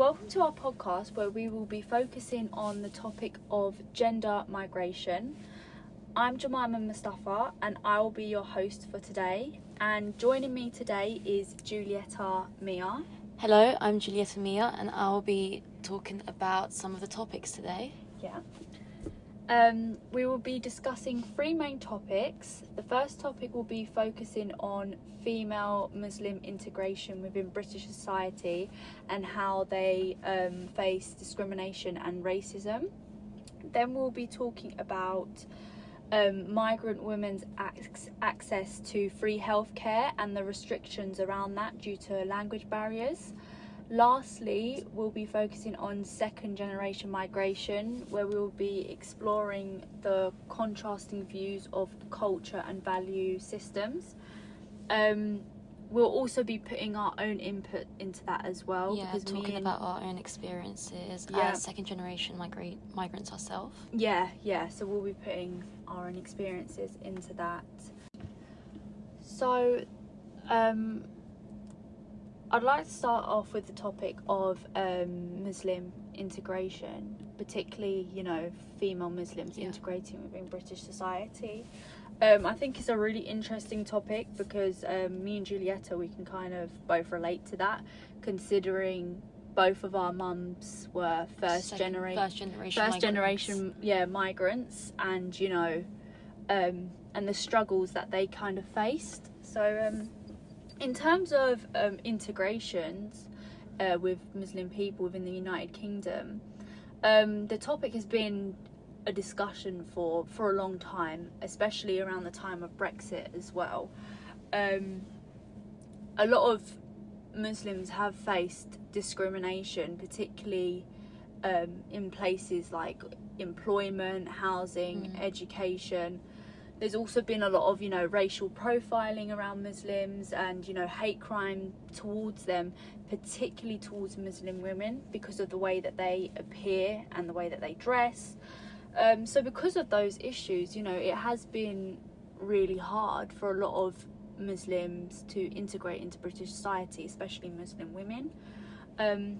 welcome to our podcast where we will be focusing on the topic of gender migration. I'm Jemima Mustafa and I will be your host for today. And joining me today is Julieta Mia. Hello, I'm Julieta Mia and I'll be talking about some of the topics today. Yeah. Um, we will be discussing three main topics. The first topic will be focusing on female Muslim integration within British society and how they um, face discrimination and racism. Then we'll be talking about um, migrant women's ac- access to free healthcare and the restrictions around that due to language barriers. Lastly, we'll be focusing on second generation migration, where we will be exploring the contrasting views of culture and value systems. Um, we'll also be putting our own input into that as well. yeah, because talking and- about our own experiences Yeah. as second generation migrate migrants ourselves. Yeah, yeah. So we'll be putting our own experiences into that. So, um, I'd like to start off with the topic of um, Muslim integration, particularly, you know, female Muslims Yeah. integrating within British society. Um, I think it's a really interesting topic because um, me and Julieta, we can kind of both relate to that, considering both of our mums were first generation First generation. first migrants. generation yeah migrants and you know um and the struggles that they kind of faced so um in terms of um integrations uh, with muslim people within the united kingdom um the topic has been a discussion for for a long time especially around the time of brexit as well um a lot of muslims have faced discrimination particularly um, in places like employment, housing, Mm. education. There's also been a lot of, you know, racial profiling around Muslims and, you know, hate crime towards them, particularly towards Muslim women because of the way that they appear and the way that they dress. Um, so, because of those issues, you know, it has been really hard for a lot of Muslims to integrate into British society, especially Muslim women. Um,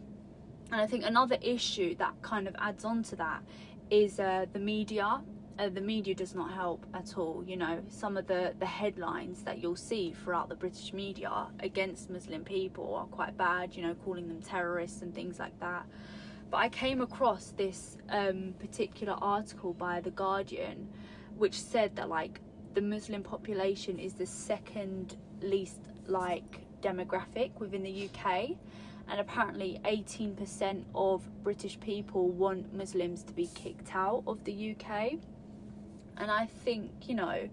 and I think another issue that kind of adds on to that is uh, the media. Uh, the media does not help at all. You know, some of the, the headlines that you'll see throughout the British media against Muslim people are quite bad, you know, calling them terrorists and things like that. But I came across this um, particular article by The Guardian which said that, like, the Muslim population is the second least, like, demographic within the UK and apparently 18% of British people want Muslims to be kicked out of the UK. And I think, you know,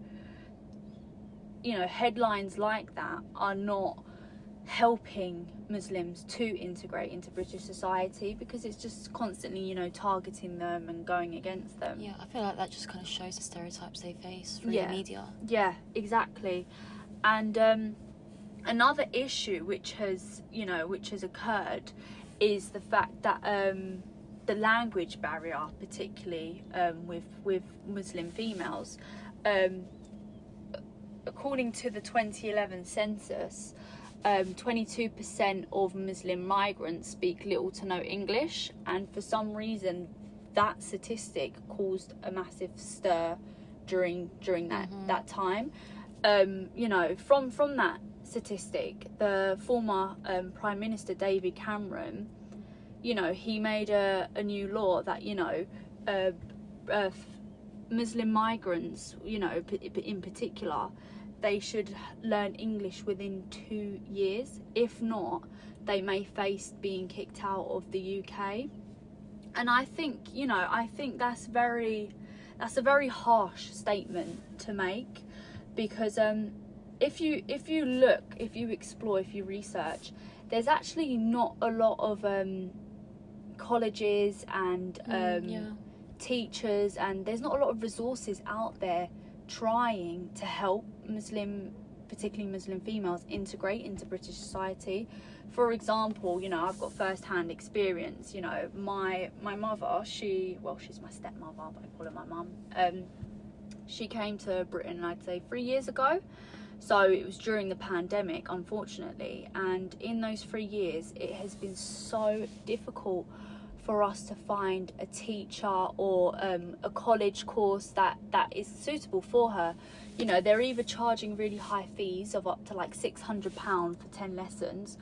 you know, headlines like that are not helping Muslims to integrate into British society because it's just constantly, you know, targeting them and going against them. Yeah, I feel like that just kind of shows the stereotypes they face through Yeah. the media. Yeah, exactly. And um, another issue which has, you know, which has occurred is the fact that um, the language barrier, particularly um, with with Muslim females, um, according to the 2011 census. Um, 22% of Muslim migrants speak little to no English, and for some reason, that statistic caused a massive stir during during that Mhm. that time. Um, you know, from from that statistic, the former um, Prime Minister David Cameron, you know, he made a, a new law that you know, uh, uh, Muslim migrants, you know, in particular, they should learn English within two years. If not, they may face being kicked out of the UK. And I think, you know, I think that's very, that's a very harsh statement to make, because um, if you if you look, if you explore, if you research, there's actually not a lot of um, colleges and um, Mm, yeah. teachers and there's not a lot of resources out there trying to help Muslim, particularly Muslim females, integrate into British society. For example, you know, I've got first-hand experience. You know, my my mother, she well, she's my stepmother, but I call her my mum. Um, she came to Britain, I'd say, three years ago. So it was during the pandemic, unfortunately, and in those three years, it has been so difficult for us to find a teacher or um, a college course that that is suitable for her. You know, they're either charging really high fees of up to like six hundred pound for ten lessons,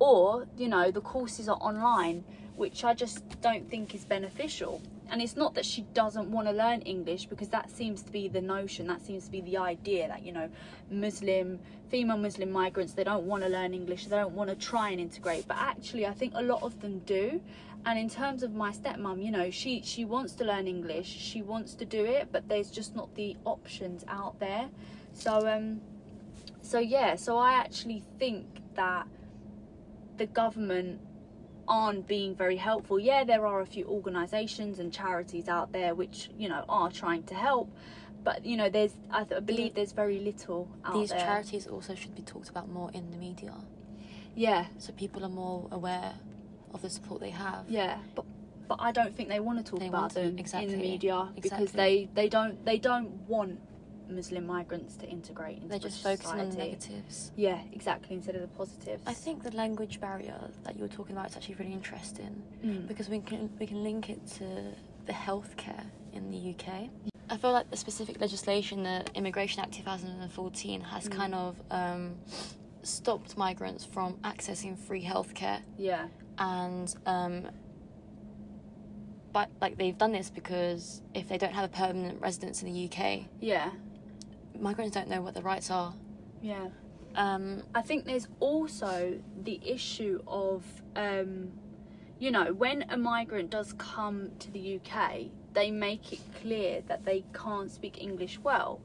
or you know the courses are online, which I just don't think is beneficial and it's not that she doesn't want to learn English because that seems to be the notion, that seems to be the idea that, you know, Muslim, female Muslim migrants, they don't want to learn English, they don't want to try and integrate. But actually, I think a lot of them do. And in terms of my stepmom, you know, she, she wants to learn English, she wants to do it, but there's just not the options out there. So, um, so yeah, so I actually think that the government aren't being very helpful. Yeah, there are a few organisations and charities out there which you know are trying to help, but you know there's I, th- I believe there's very little out These there. charities also should be talked about more in the media, Yeah, so people are more aware of the support they have. yeah, but but I don't think they want to talk They about them in the media because they they don't they don't want Muslim migrants to integrate into They're just British focusing on the negatives. Yeah, exactly. Instead of the positives. I think the language barrier that you were talking about is actually really interesting Mm. because we can we can link it to the healthcare in the UK. I feel like the specific legislation, the Immigration Act 2014, has Mm. kind of um, stopped migrants from accessing free healthcare, Yeah. and um, but like they've done this because if they don't have a permanent residence in the UK, Yeah. Migrants don't know what their rights are. Yeah. Um, I think there's also the issue of, um, you know, when a migrant does come to the UK, they make it clear that they can't speak English well.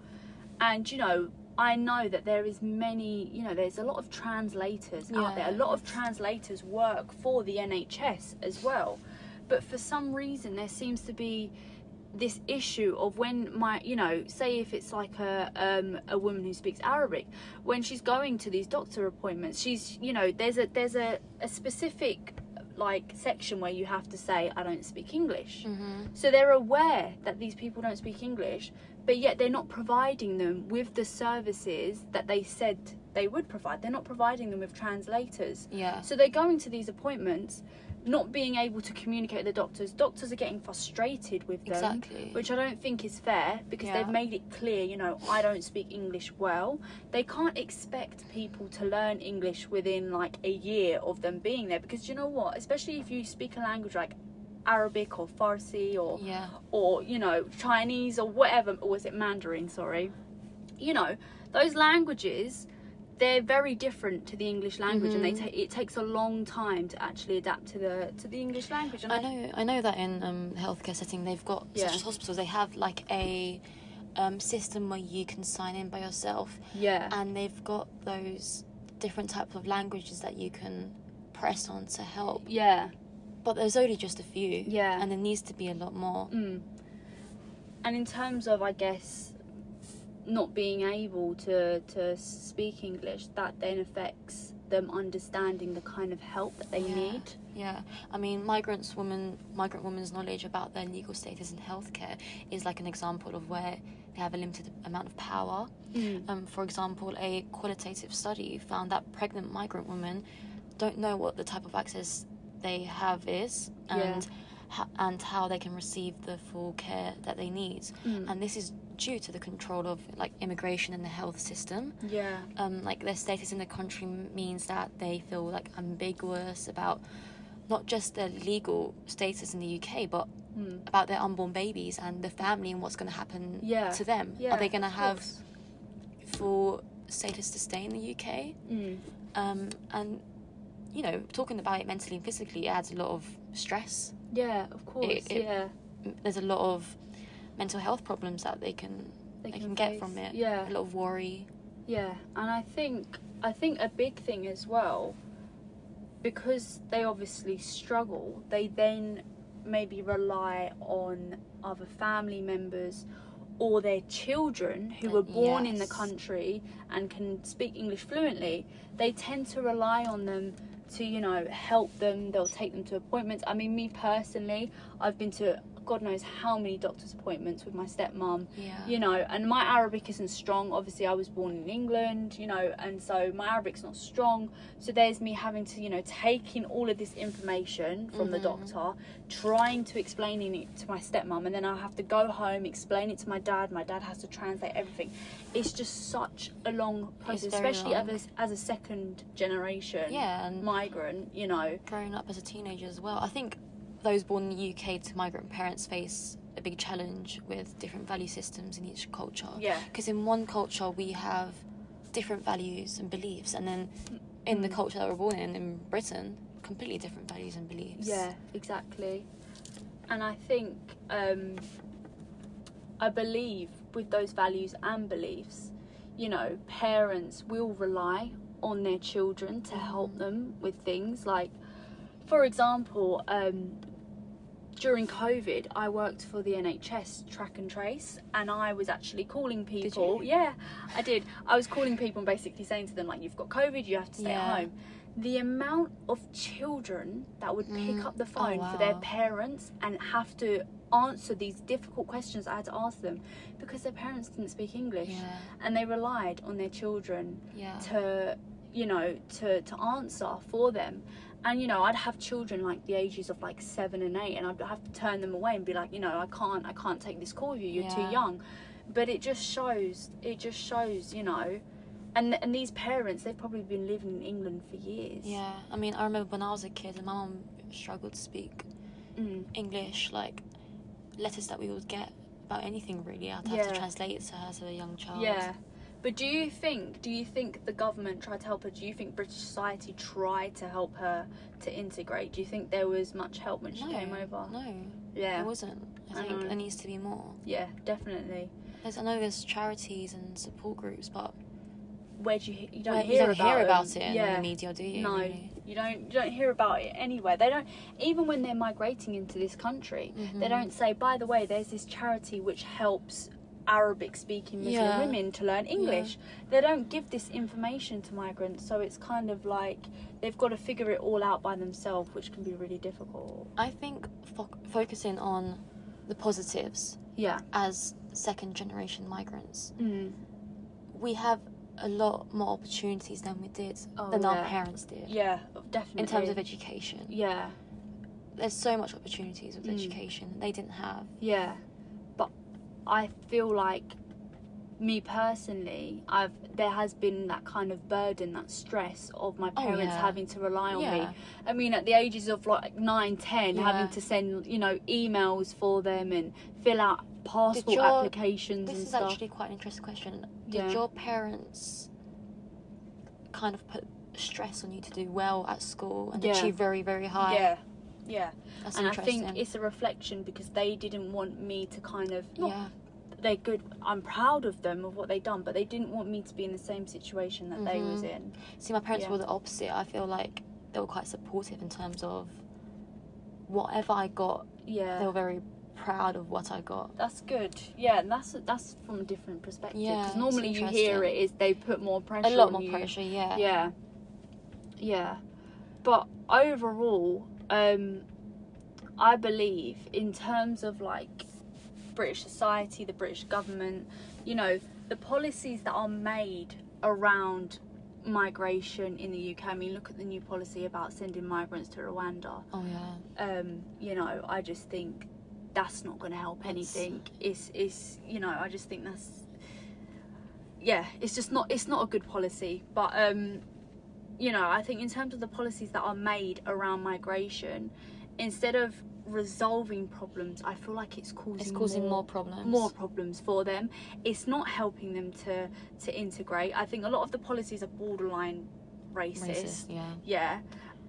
And, you know, I know that there is many, you know, there's a lot of translators out there. A lot of translators work for the NHS as well. But for some reason, there seems to be this issue of when my you know say if it's like a um a woman who speaks arabic when she's going to these doctor appointments she's you know there's a there's a, a specific like section where you have to say i don't speak english mhm. so they're aware that these people don't speak english but yet they're not providing them with the services that they said they would provide they're not providing them with translators Yeah. so they're going to these appointments not being able to communicate with the doctors doctors are getting frustrated with them Exactly. which I don't think is fair because Yeah. they've made it clear, you know, I don't speak English well. They can't expect people to learn English within like a year of them being there because you know what, especially if you speak a language like Arabic or Farsi or Yeah. or you know Chinese or whatever, or was it Mandarin? Sorry, you know those languages. They're very different to the English language, and they Mhm. ta- it takes a long time to actually adapt to the to the English language. And I know, I know that in um, healthcare setting they've got Yeah. such as hospitals. They have like a um, system where you can sign in by yourself, yeah, and they've got those different types of languages that you can press on to help. yeah. But there's only just a few, Yeah. and there needs to be a lot more. Mm. And in terms of, I guess, not being able to to speak English, that then affects them understanding the kind of help that they Yeah. need. Yeah, I mean, migrants, women, migrant women's knowledge about their legal status in healthcare is like an example of where they have a limited amount of power. Mm. Um, for example, a qualitative study found that pregnant migrant women don't know what the type of access they have is and ho- and how they can receive the full care that they need. Mm. And this is due to the control of like immigration and the health system. Yeah. Um, like their status in the country means that they feel like ambiguous about not just their legal status in the UK, but Mm. about their unborn babies and the family and what's going to happen Yeah. to them. Yeah. Are they going to have course. full status to stay in the UK? Mm. Um, and you know, talking about it mentally and physically it adds a lot of stress. Yeah, of course. it- yeah. There's a lot of mental health problems that they can they, can, get from it. Yeah. a lot of worry. Yeah, and I think I think a big thing as well, because they obviously struggle, they then maybe rely on other family members or their children who were born in the country and can speak English fluently. They tend to rely on them to, you know, help them. They'll take them to appointments. I mean, me personally, I've been to God knows how many doctor's appointments with my stepmom. Yeah. You know, and my Arabic isn't strong. Obviously, I was born in England, you know, and so my Arabic's not strong. So there's me having to, you know, take in all of this information from the Mhm. doctor, trying to explain it to my stepmom, and then I have to go home, explain it to my dad. My dad has to translate everything. It's just such a long process, especially long. as as a second generation Yeah, and migrant. You know, growing up as a teenager as well. I think those born in the UK to migrant parents face a big challenge with different value systems in each culture. yeah, Because in one culture we have different values and beliefs, and then in the Mm. culture that we're born in, in Britain, completely different values and beliefs. Yeah, exactly. And I think um, I believe with those values and beliefs, you know, parents will rely on their children to help Mhm. them with things like, for example, um, during COVID, I worked for the NHS track and trace, and I was actually calling people. Yeah, I did. I was calling people and basically saying to them, like, you've got COVID, you have to stay Yeah. at home. The amount of children that would pick Mm. up the Oh, phone for their parents and have to answer these difficult questions I had to ask them because their parents didn't speak English Yeah. and they relied on their children Yeah. to you know to to answer for them and you know i'd have children like the ages of like seven and eight and i'd have to turn them away and be like you know i can't i can't take this call with you you're too young but it just shows it just shows you know and and these parents they've probably been living in england for years Yeah. I mean, I remember when I was a kid and my mum struggled to speak mm. English, like letters that we would get about anything really. I'd have to translate it to her as a young child. yeah but do you think do you think the government tried to help her do you think british society tried to help her to integrate do you think there was much help when she No, came over No, yeah there wasn't. I I think know. there needs to be more. yeah definitely There's, I know there's charities and support groups, but where do you you don't hear you don't about hear about it in yeah the media, do you? no really? you don't you don't hear about it anywhere they don't even when they're migrating into this country they Mhm. don't say by the way there's this charity which helps arabic speaking muslim Yeah. women to learn english they don't give this information to migrants so it's kind of like they've got to figure it all out by themselves which can be really difficult I think fo- focusing on the positives yeah as second generation migrants, mm. we have a lot more opportunities than we did Oh, than our parents did yeah definitely in terms of education. yeah There's so much opportunities with Mm. education they didn't have. Yeah, I feel like me personally, I've there has been that kind of burden, that stress of my Oh, parents yeah. having to rely on me. I mean, at the ages of like nine, ten, Yeah. having to send you know emails for them and fill out passport your- applications This is stuff. actually quite an interesting question. Did Yeah. your parents kind of put stress on you to do well at school and Yeah. achieve very, very high? yeah, yeah, That's and I think it's a reflection because they didn't want me to kind of not yeah. they're good. I'm proud of them of what they've done, but they didn't want me to be in the same situation that they was Mhm. in. See, my parents Yeah. were the opposite. I feel like they were quite supportive in terms of whatever I got. Yeah, They were very proud of what I got. That's good. Yeah, and that's that's from a different perspective. Yeah, Because normally you hear it is they put more pressure. A lot more you. pressure, yeah. Yeah. Yeah. But overall, um, I believe in terms of like British society, the British government, you know, the policies that are made around migration in the UK. I mean, look at the new policy about sending migrants to Rwanda Oh yeah. um, you know, I just think that's not going to help anything. It's, it's, you know, I just think that's, yeah, it's just not, it's not a good policy. But, um, you know, I think in terms of the policies that are made around migration, instead of resolving problems, I feel like it's causing It's causing more, problems. more problems for them. It's not helping them to to integrate. I think a lot of the policies are borderline racist. racist. Yeah. Yeah.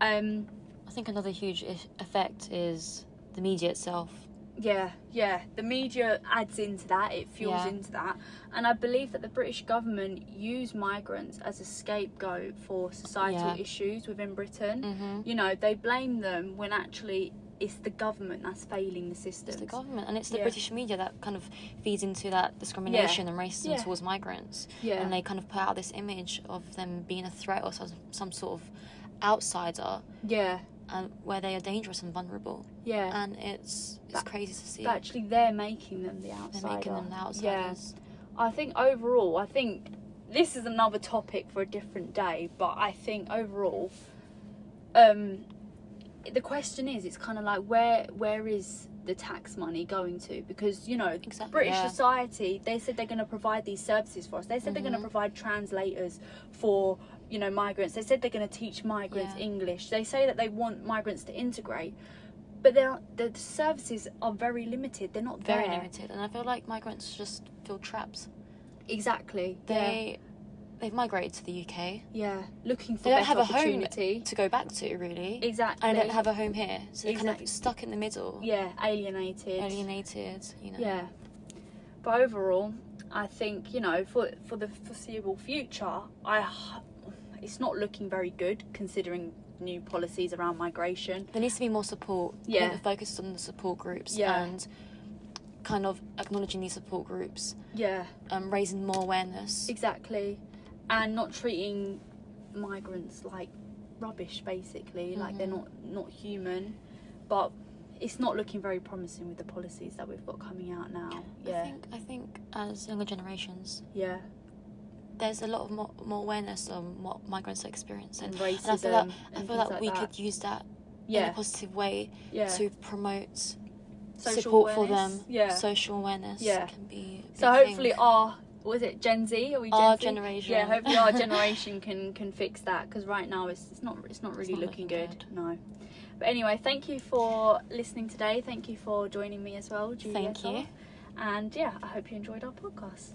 Um, I think another huge effect is the media itself. Yeah, yeah. The media adds into that, it fuels Yeah. into that. And I believe that the British government use migrants as a scapegoat for societal Yeah. issues within Britain. Mm-hmm. You know, they blame them when actually it's the government that's failing the system. It's the government, and it's the Yeah. British media that kind of feeds into that discrimination and racism Yeah. towards migrants. Yeah. And they kind of put out this image of them being a threat or some, some sort of outsider. yeah. And where they are dangerous and vulnerable. yeah. And it's it's That- crazy to see. but actually, they're making them the outsiders. They're making them the outsiders. Yeah. I think overall, I think this is another topic for a different day, but I think overall, um, the question is, it's kind of like where where is the tax money going to? Because you know, Exactly, British yeah. society, they said they're going to provide these services for us. They said they're going to provide translators for you know migrants. They said they're going to teach migrants Yeah. English. They say that they want migrants to integrate. But the services are very limited. They're not Very there. limited. And I feel like migrants just feel trapped. Exactly. yeah. They they've migrated to the UK. Yeah, looking for They don't have a home to go back to really. Exactly. And they don't have a home here. So they're kind of stuck in the middle. yeah, alienated. Alienated, you know. Yeah. But overall, I think you know for for the foreseeable future, I it's not looking very good considering new policies around migration. There needs to be more support. Yeah. think the focus on the support groups Yeah. and kind of acknowledging these support groups, Yeah, um, raising more awareness. exactly, and not treating migrants like rubbish. Basically, like they're Mhm. not not human. But it's not looking very promising with the policies that we've got coming out now. Yeah. I think I think as younger generations, yeah, there's a lot of more, more awareness on what migrants are experiencing. and And I feel like, I feel like like we that. could use that in a positive way yeah. to promote Social support for them. Yeah. Social awareness Yeah. can be. So hopefully thing. our was it Gen Z? Are we Gen Our Z? generation. Yeah, hopefully our generation can can fix that because right now it's it's not it's not really not looking, looking good. No. But anyway, thank you for listening today. Thank you for joining me as well, Julieta. Thank you. And yeah, I hope you enjoyed our podcast.